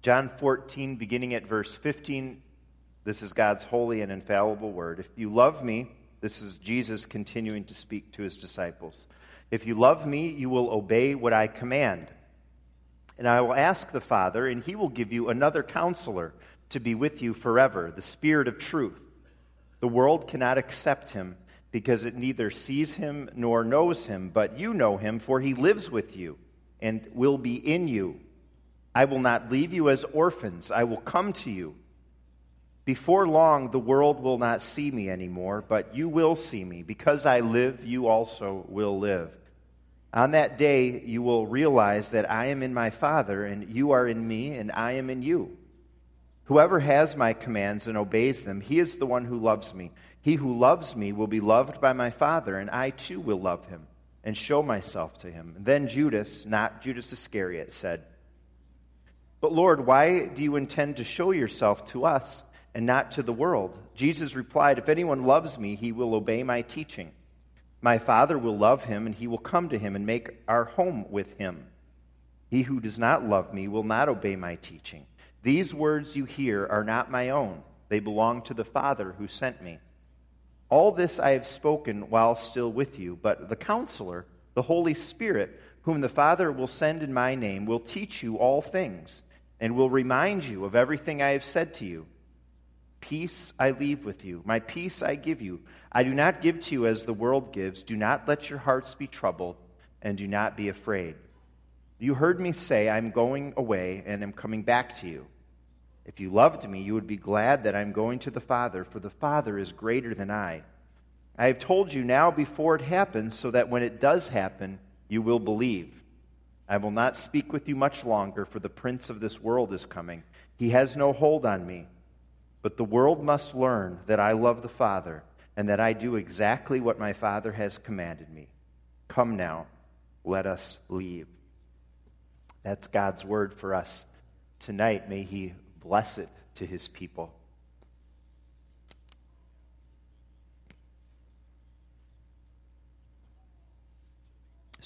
John 14, beginning at verse 15, this is God's holy and infallible word. If you love me, this is Jesus continuing to speak to his disciples. If you love me, you will obey what I command. And I will ask the Father, and he will give you another counselor to be with you forever, the Spirit of truth. The world cannot accept him because it neither sees him nor knows him, but you know him, for he lives with you and will be in you. I will not leave you as orphans, I will come to you. Before long, the world will not see me anymore, but you will see me. Because I live, you also will live. On that day, you will realize that I am in my Father, and you are in me, and I am in you. Whoever has my commands and obeys them, he is the one who loves me. He who loves me will be loved by my Father, and I too will love him and show myself to him. And Then Judas, not Judas Iscariot, said, But Lord, why do you intend to show yourself to us and not to the world? Jesus replied, If anyone loves me, he will obey my teaching. My Father will love him, and he will come to him and make our home with him. He who does not love me will not obey my teaching. These words you hear are not my own, they belong to the Father who sent me. All this I have spoken while still with you, but the counselor, the Holy Spirit, whom the Father will send in my name, will teach you all things and will remind you of everything I have said to you. Peace I leave with you, my peace I give you. I do not give to you as the world gives. Do not let your hearts be troubled, and do not be afraid. You heard me say, I'm going away and am coming back to you. If you loved me, you would be glad that I'm going to the Father, for the Father is greater than I. I have told you now before it happens, so that when it does happen, you will believe. I will not speak with you much longer, for the prince of this world is coming. He has no hold on me. But the world must learn that I love the Father, and that I do exactly what my Father has commanded me. Come now, let us leave. That's God's word for us tonight. May He bless it to His people.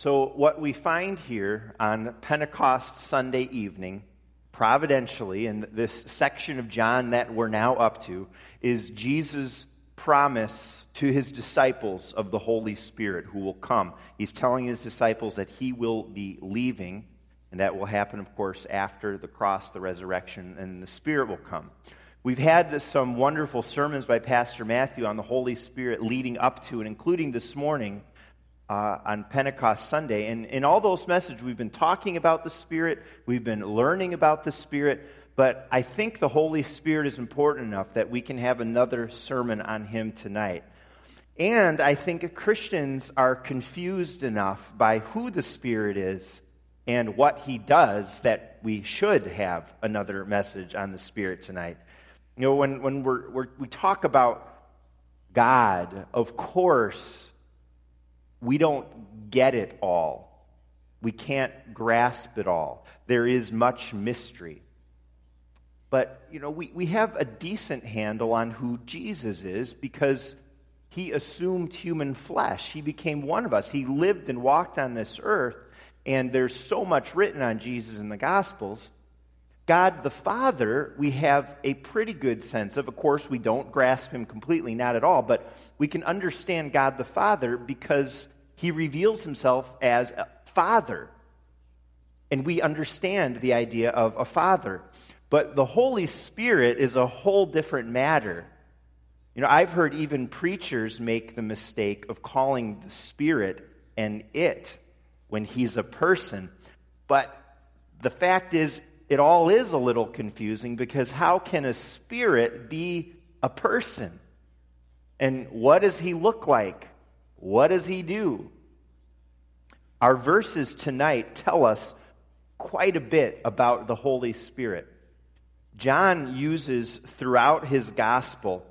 So, what we find here on Pentecost Sunday evening, providentially, in this section of John that we're now up to, is Jesus' promise to his disciples of the Holy Spirit who will come. He's telling his disciples that he will be leaving, and that will happen, of course, after the cross, the resurrection, and the Spirit will come. We've had some wonderful sermons by Pastor Matthew on the Holy Spirit leading up to and including this morning uh, on Pentecost Sunday. And in all those messages, we've been talking about the Spirit, we've been learning about the Spirit, but I think the Holy Spirit is important enough that we can have another sermon on Him tonight. And I think Christians are confused enough by who the Spirit is and what He does that we should have another message on the Spirit tonight. You know, when, when we're, we're, we talk about God, of course, we don't get it all. We can't grasp it all. There is much mystery. But, you know, we, we have a decent handle on who Jesus is because he assumed human flesh. He became one of us. He lived and walked on this earth, and there's so much written on Jesus in the Gospels. God the Father, we have a pretty good sense of. Of course, we don't grasp him completely, not at all, but we can understand God the Father because he reveals himself as a Father. And we understand the idea of a Father. But the Holy Spirit is a whole different matter. You know, I've heard even preachers make the mistake of calling the Spirit an it when he's a person. But the fact is, it all is a little confusing because how can a spirit be a person? And what does he look like? What does he do? Our verses tonight tell us quite a bit about the Holy Spirit. John uses throughout his gospel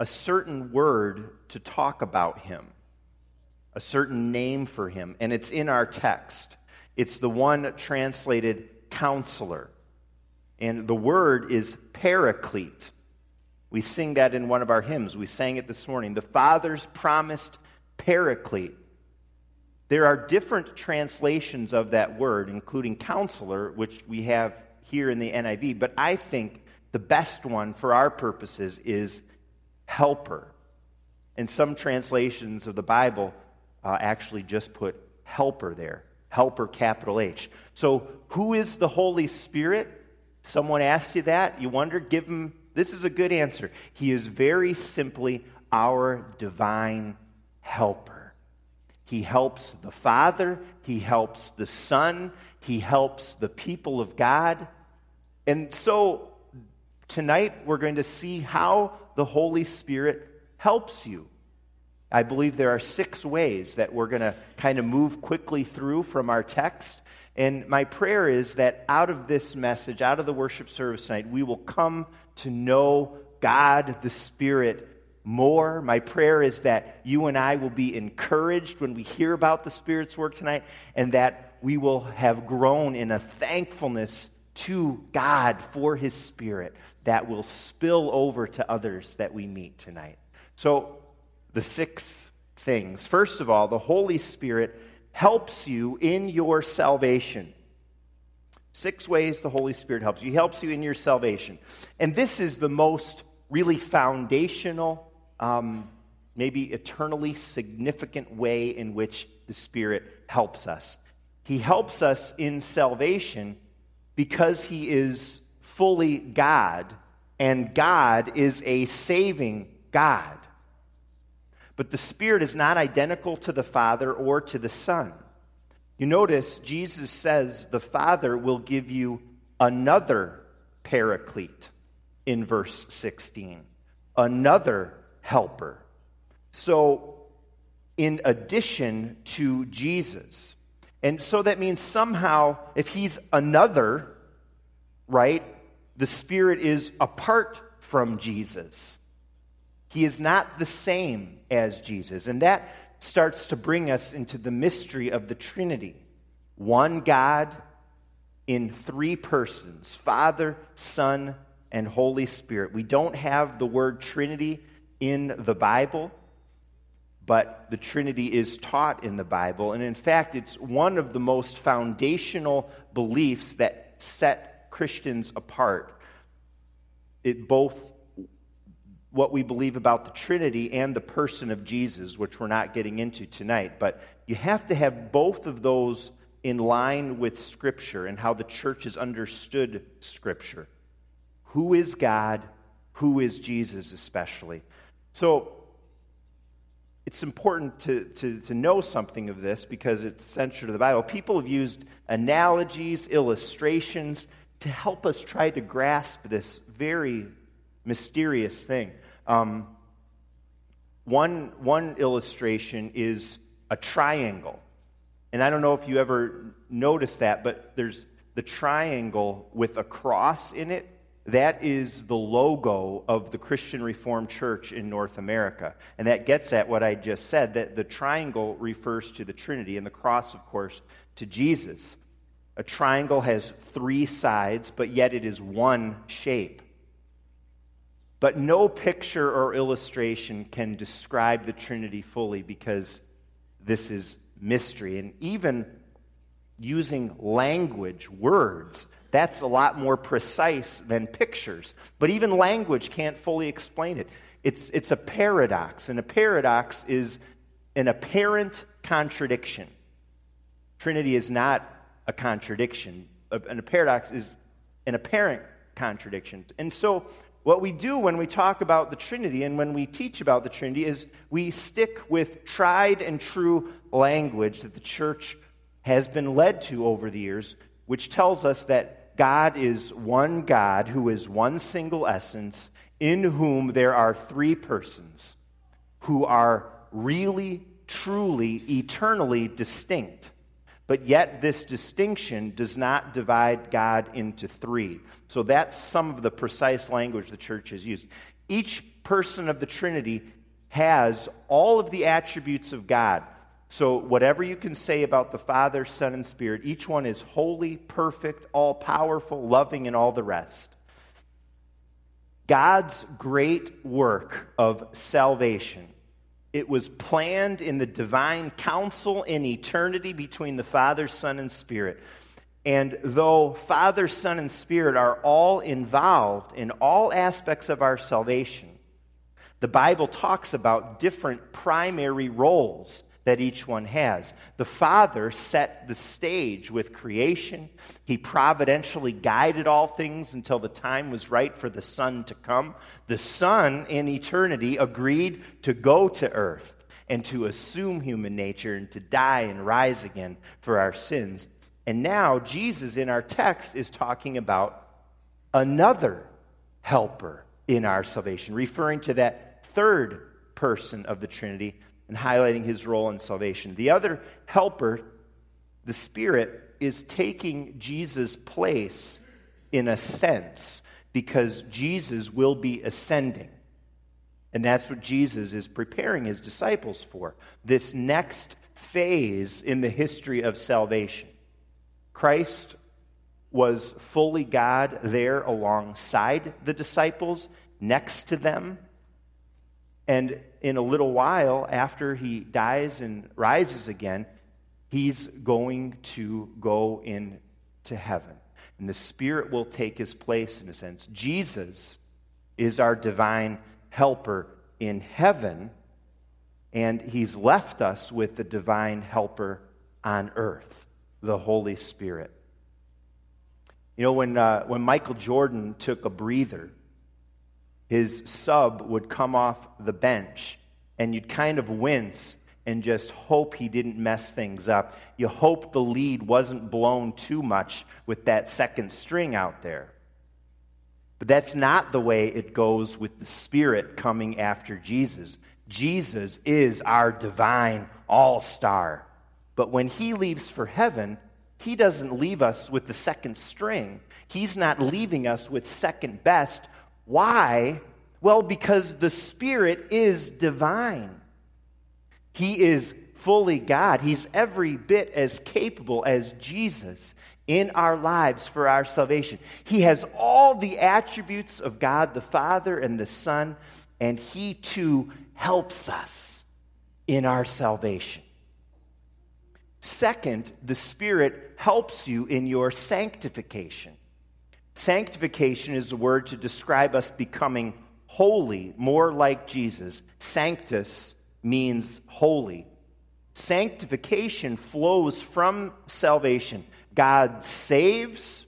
a certain word to talk about him, a certain name for him, and it's in our text. It's the one translated counselor. And the word is paraclete. We sing that in one of our hymns. We sang it this morning. The Father's promised paraclete. There are different translations of that word, including counselor, which we have here in the NIV, but I think the best one for our purposes is helper. And some translations of the Bible uh, actually just put helper there. Helper, capital H. So, who is the Holy Spirit? Someone asked you that. You wonder? Give him. This is a good answer. He is very simply our divine helper. He helps the Father, He helps the Son, He helps the people of God. And so tonight we're going to see how the Holy Spirit helps you. I believe there are six ways that we're going to kind of move quickly through from our text. And my prayer is that out of this message, out of the worship service tonight, we will come to know God the Spirit more. My prayer is that you and I will be encouraged when we hear about the Spirit's work tonight, and that we will have grown in a thankfulness to God for His Spirit that will spill over to others that we meet tonight. So, the six things. First of all, the Holy Spirit helps you in your salvation. Six ways the Holy Spirit helps you. He helps you in your salvation. And this is the most really foundational um, maybe eternally significant way in which the Spirit helps us. He helps us in salvation because He is fully God, and God is a saving God. But the Spirit is not identical to the Father or to the Son. You notice Jesus says the Father will give you another paraclete in verse 16. Another helper. So, in addition to Jesus. And so that means somehow, if he's another, right, the Spirit is apart from Jesus. He is not the same as Jesus. And that starts to bring us into the mystery of the Trinity one God in three persons Father, Son, and Holy Spirit. We don't have the word Trinity in the Bible, but the Trinity is taught in the Bible. And in fact, it's one of the most foundational beliefs that set Christians apart. It both what we believe about the Trinity and the person of Jesus, which we're not getting into tonight. But you have to have both of those in line with Scripture and how the church has understood Scripture. Who is God? Who is Jesus, especially? So it's important to, to, to know something of this because it's central to the Bible. People have used analogies, illustrations to help us try to grasp this very mysterious thing. Um, one, one illustration is a triangle. And I don't know if you ever noticed that, but there's the triangle with a cross in it that is the logo of the Christian Reformed Church in North America. And that gets at what I just said that the triangle refers to the Trinity, and the cross, of course, to Jesus. A triangle has three sides, but yet it is one shape. But no picture or illustration can describe the Trinity fully because this is mystery. And even using language, words, that's a lot more precise than pictures. But even language can't fully explain it. It's, it's a paradox, and a paradox is an apparent contradiction. Trinity is not a contradiction, and a paradox is an apparent contradiction. And so, what we do when we talk about the Trinity and when we teach about the Trinity is we stick with tried and true language that the church has been led to over the years, which tells us that God is one God who is one single essence, in whom there are three persons who are really, truly, eternally distinct. But yet, this distinction does not divide God into three. So, that's some of the precise language the church has used. Each person of the Trinity has all of the attributes of God so, whatever you can say about the Father, Son, and Spirit, each one is holy, perfect, all powerful, loving, and all the rest. God's great work of salvation. It was planned in the divine counsel in eternity between the Father, Son, and Spirit. And though Father, Son, and Spirit are all involved in all aspects of our salvation, the Bible talks about different primary roles that each one has. The Father set the stage with creation. He providentially guided all things until the time was right for the Son to come. The Son, in eternity, agreed to go to earth and to assume human nature and to die and rise again for our sins. And now, Jesus in our text is talking about another helper in our salvation, referring to that third person of the Trinity and highlighting his role in salvation. The other helper, the Spirit, is taking Jesus' place in a sense because Jesus will be ascending. And that's what Jesus is preparing his disciples for this next phase in the history of salvation. Christ was fully God there alongside the disciples, next to them. And in a little while, after he dies and rises again, he's going to go into heaven. And the Spirit will take his place in a sense. Jesus is our divine helper in heaven, and he's left us with the divine helper on earth, the Holy Spirit. You know, when, uh, when Michael Jordan took a breather, his sub would come off the bench, and you'd kind of wince and just hope he didn't mess things up. You hope the lead wasn't blown too much with that second string out there. But that's not the way it goes with the Spirit coming after Jesus. Jesus is our divine all star. But when he leaves for heaven, he doesn't leave us with the second string. He's not leaving us with second best why? Well, because the Spirit is divine. He is fully God. He's every bit as capable as Jesus in our lives for our salvation. He has all the attributes of God the Father and the Son, and He too helps us in our salvation. Second, the Spirit helps you in your sanctification. Sanctification is the word to describe us becoming holy, more like Jesus. Sanctus means holy. Sanctification flows from salvation. God saves,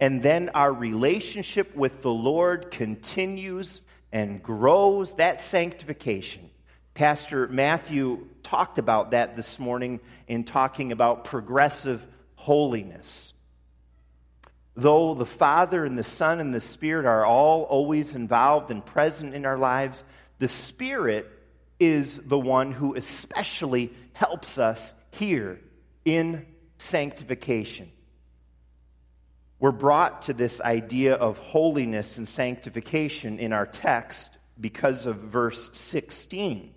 and then our relationship with the Lord continues and grows. That sanctification. Pastor Matthew talked about that this morning in talking about progressive holiness though the Father and the Son and the Spirit are all always involved and present in our lives, the Spirit is the one who especially helps us here in sanctification. We're brought to this idea of holiness and sanctification in our text because of verse 16,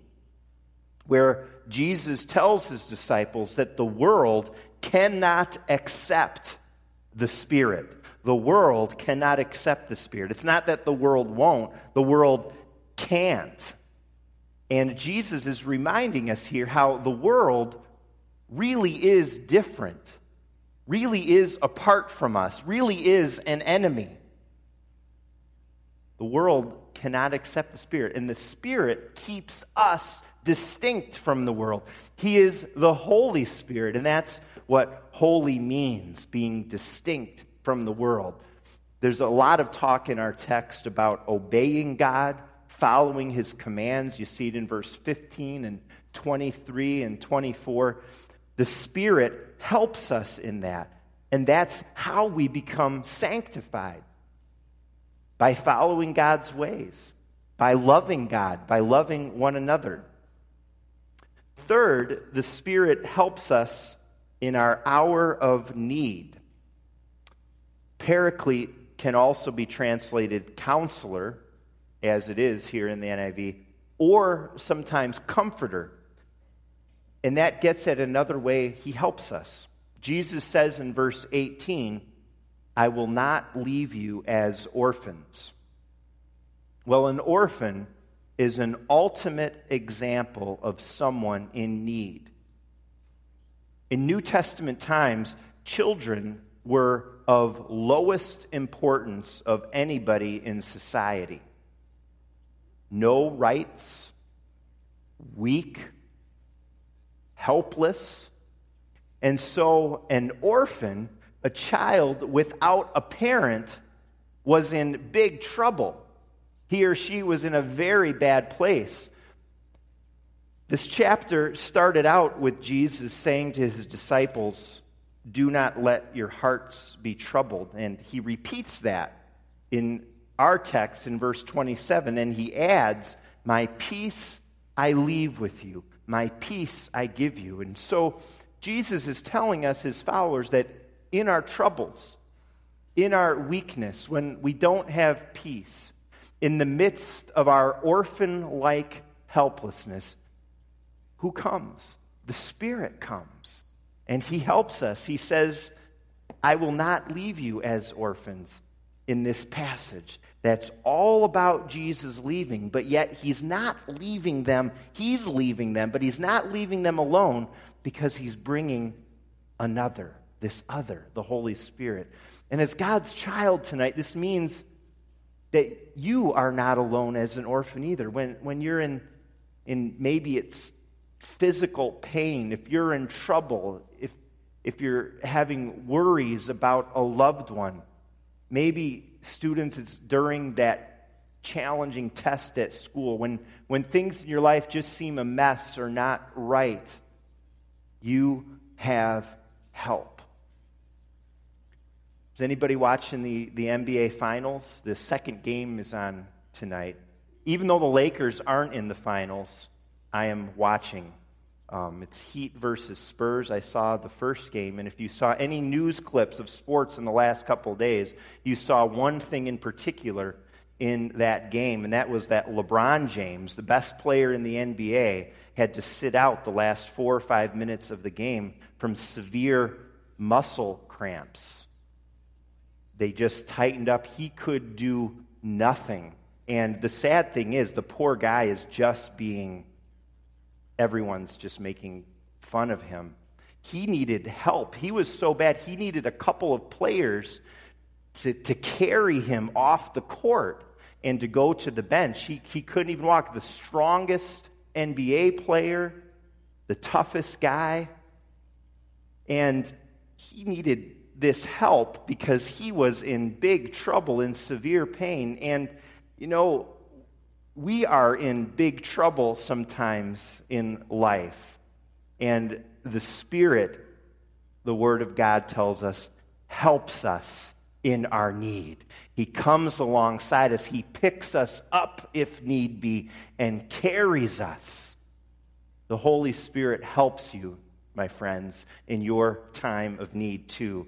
where Jesus tells his disciples that the world cannot accept the Spirit. The world cannot accept the Spirit. It's not that the world won't, the world can't. And Jesus is reminding us here how the world really is different, really is apart from us, really is an enemy. The world cannot accept the Spirit, and the Spirit keeps us distinct from the world. He is the Holy Spirit, and that's what holy means, being distinct from the world. There's a lot of talk in our text about obeying God, following his commands. You see it in verse 15 and 23 and 24. The Spirit helps us in that. And that's how we become sanctified by following God's ways, by loving God, by loving one another. Third, the Spirit helps us in our hour of need. Paraclete can also be translated counselor, as it is here in the NIV, or sometimes comforter. And that gets at another way he helps us. Jesus says in verse 18, I will not leave you as orphans. Well, an orphan is an ultimate example of someone in need. In New Testament times, children were of lowest importance of anybody in society. No rights, weak, helpless. And so an orphan, a child without a parent, was in big trouble. He or she was in a very bad place. This chapter started out with Jesus saying to his disciples, Do not let your hearts be troubled. And he repeats that in our text in verse 27, and he adds, My peace I leave with you, my peace I give you. And so Jesus is telling us, his followers, that in our troubles, in our weakness, when we don't have peace, in the midst of our orphan like helplessness, who comes? The Spirit comes. And He helps us. He says, I will not leave you as orphans in this passage. That's all about Jesus leaving, but yet He's not leaving them. He's leaving them, but He's not leaving them alone because He's bringing another, this other, the Holy Spirit. And as God's child tonight, this means that you are not alone as an orphan either. When, when you're in, in maybe it's physical pain, if you're in trouble, if, if you're having worries about a loved one, maybe students, it's during that challenging test at school, when, when things in your life just seem a mess or not right, you have help. Is anybody watching the, the NBA Finals? The second game is on tonight. Even though the Lakers aren't in the finals, I am watching. Um, it's Heat versus Spurs. I saw the first game, and if you saw any news clips of sports in the last couple days, you saw one thing in particular in that game, and that was that LeBron James, the best player in the NBA, had to sit out the last four or five minutes of the game from severe muscle cramps they just tightened up. He could do nothing. And the sad thing is, the poor guy is just being, everyone's just making fun of him. He needed help. He was so bad, he needed a couple of players to, to carry him off the court and to go to the bench. He, he couldn't even walk. The strongest NBA player, the toughest guy, and he needed this help because he was in big trouble, in severe pain. And, you know, we are in big trouble sometimes in life. And the Spirit, the Word of God tells us, helps us in our need. He comes alongside us, He picks us up if need be, and carries us. The Holy Spirit helps you, my friends, in your time of need too.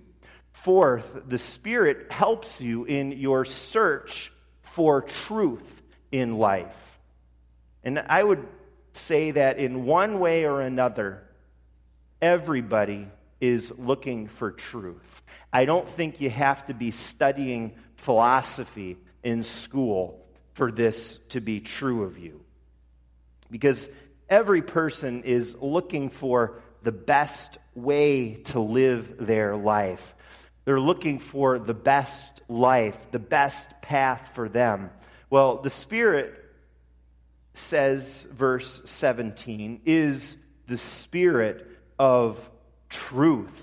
Fourth, the Spirit helps you in your search for truth in life. And I would say that in one way or another, everybody is looking for truth. I don't think you have to be studying philosophy in school for this to be true of you. Because every person is looking for the best way to live their life. They're looking for the best life, the best path for them. Well, the Spirit says, verse 17, is the Spirit of truth.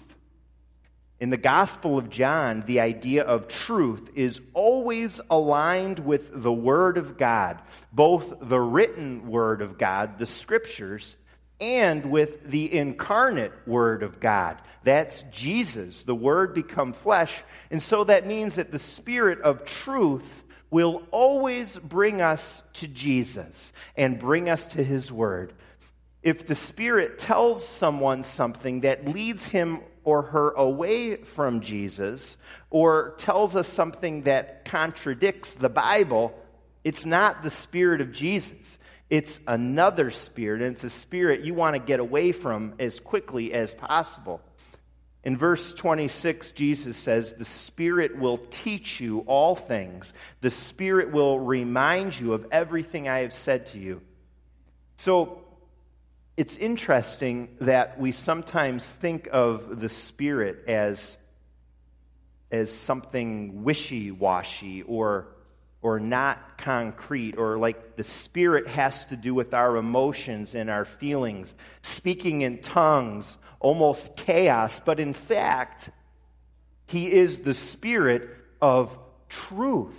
In the Gospel of John, the idea of truth is always aligned with the Word of God, both the written Word of God, the Scriptures, and with the incarnate Word of God. That's Jesus, the Word become flesh. And so that means that the Spirit of truth will always bring us to Jesus and bring us to His Word. If the Spirit tells someone something that leads him or her away from Jesus, or tells us something that contradicts the Bible, it's not the Spirit of Jesus. It's another spirit, and it's a spirit you want to get away from as quickly as possible. In verse 26, Jesus says, The Spirit will teach you all things. The Spirit will remind you of everything I have said to you. So it's interesting that we sometimes think of the Spirit as as something wishy washy or, or not concrete, or like the Spirit has to do with our emotions and our feelings, speaking in tongues, almost chaos. But in fact, He is the Spirit of truth.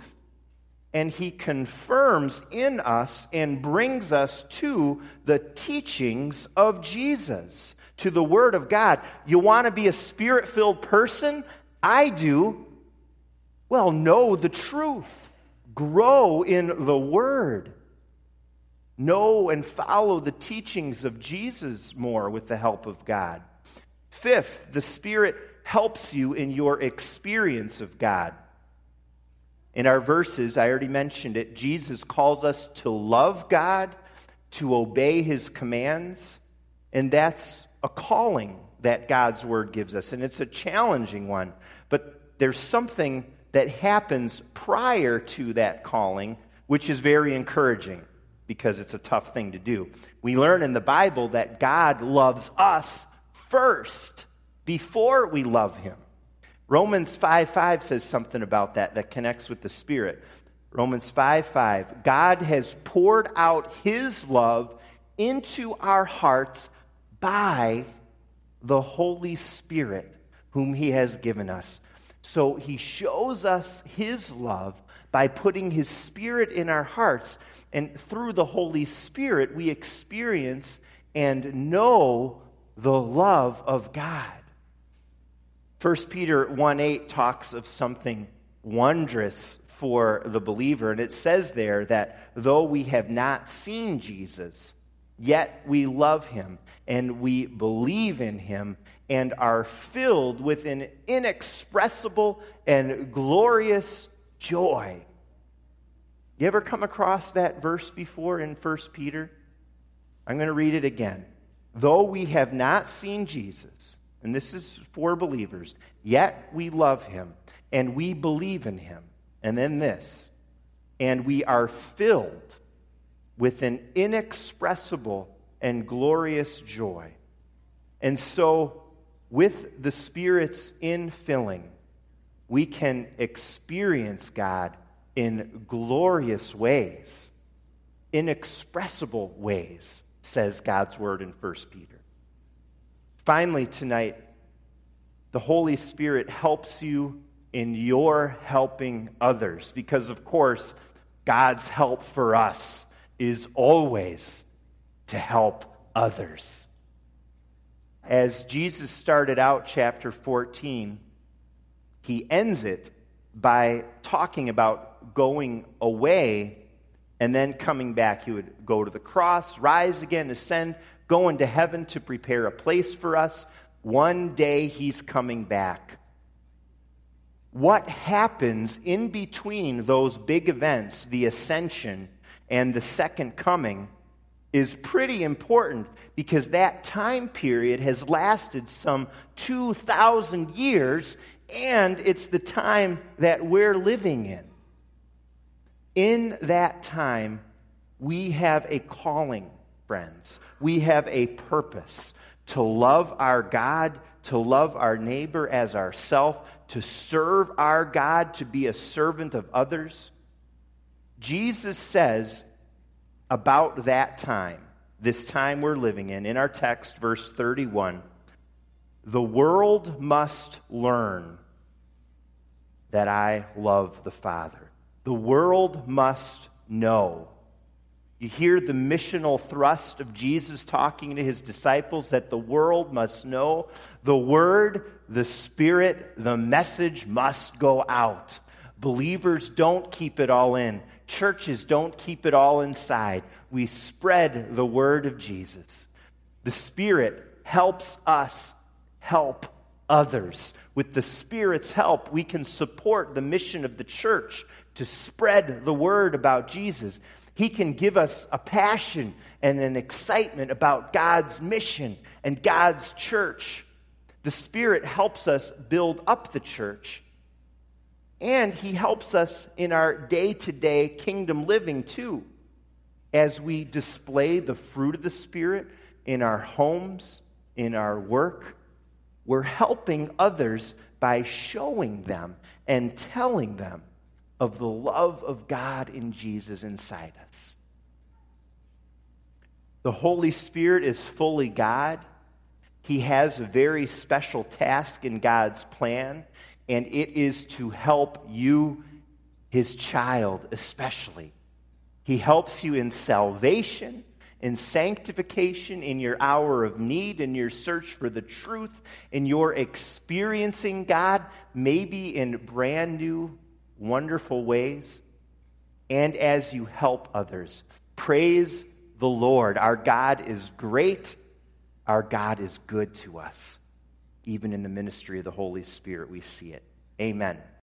And He confirms in us and brings us to the teachings of Jesus, to the Word of God. You want to be a spirit filled person? I do. Well, know the truth, grow in the Word. Know and follow the teachings of Jesus more with the help of God. Fifth, the Spirit helps you in your experience of God. In our verses, I already mentioned it, Jesus calls us to love God, to obey his commands, and that's a calling that God's word gives us. And it's a challenging one, but there's something that happens prior to that calling, which is very encouraging because it's a tough thing to do. We learn in the Bible that God loves us first before we love him. Romans 5 5 says something about that that connects with the Spirit. Romans 5 5. God has poured out his love into our hearts by the Holy Spirit, whom he has given us. So he shows us his love by putting his Spirit in our hearts. And through the Holy Spirit, we experience and know the love of God. 1 Peter 1 8 talks of something wondrous for the believer. And it says there that though we have not seen Jesus, yet we love him and we believe in him and are filled with an inexpressible and glorious joy. You ever come across that verse before in 1 Peter? I'm going to read it again. Though we have not seen Jesus, and this is for believers, yet we love him and we believe in him. And then this, and we are filled with an inexpressible and glorious joy. And so, with the Spirit's infilling, we can experience God in glorious ways, inexpressible ways, says God's word in 1 Peter. Finally, tonight, the Holy Spirit helps you in your helping others because, of course, God's help for us is always to help others. As Jesus started out chapter 14, he ends it by talking about going away and then coming back. He would go to the cross, rise again, ascend, go into heaven to prepare a place for us. One day he's coming back. What happens in between those big events, the ascension and the second coming, is pretty important because that time period has lasted some 2,000 years and it's the time that we're living in. In that time, we have a calling friends. We have a purpose to love our God, to love our neighbor as ourself, to serve our God, to be a servant of others. Jesus says about that time, this time we're living in, in our text, verse 31, the world must learn that I love the Father. The world must know you hear the missional thrust of Jesus talking to his disciples that the world must know the word, the spirit, the message must go out. Believers don't keep it all in. Churches don't keep it all inside. We spread the word of Jesus. The Spirit helps us help others. With the Spirit's help, we can support the mission of the church to spread the word about Jesus. He can give us a passion and an excitement about God's mission and God's church. The Spirit helps us build up the church. And He helps us in our day to day kingdom living too, as we display the fruit of the Spirit in our homes, in our work. We're helping others by showing them and telling them of the love of God in Jesus inside us. The Holy Spirit is fully God. He has a very special task in God's plan, and it is to help you, his child, especially. He helps you in salvation, in sanctification, in your hour of need, in your search for the truth, in your experiencing God, maybe in brand new, wonderful ways, and as you help others. Praise the Lord. Our God is great. Our God is good to us. Even in the ministry of the Holy Spirit, we see it. Amen.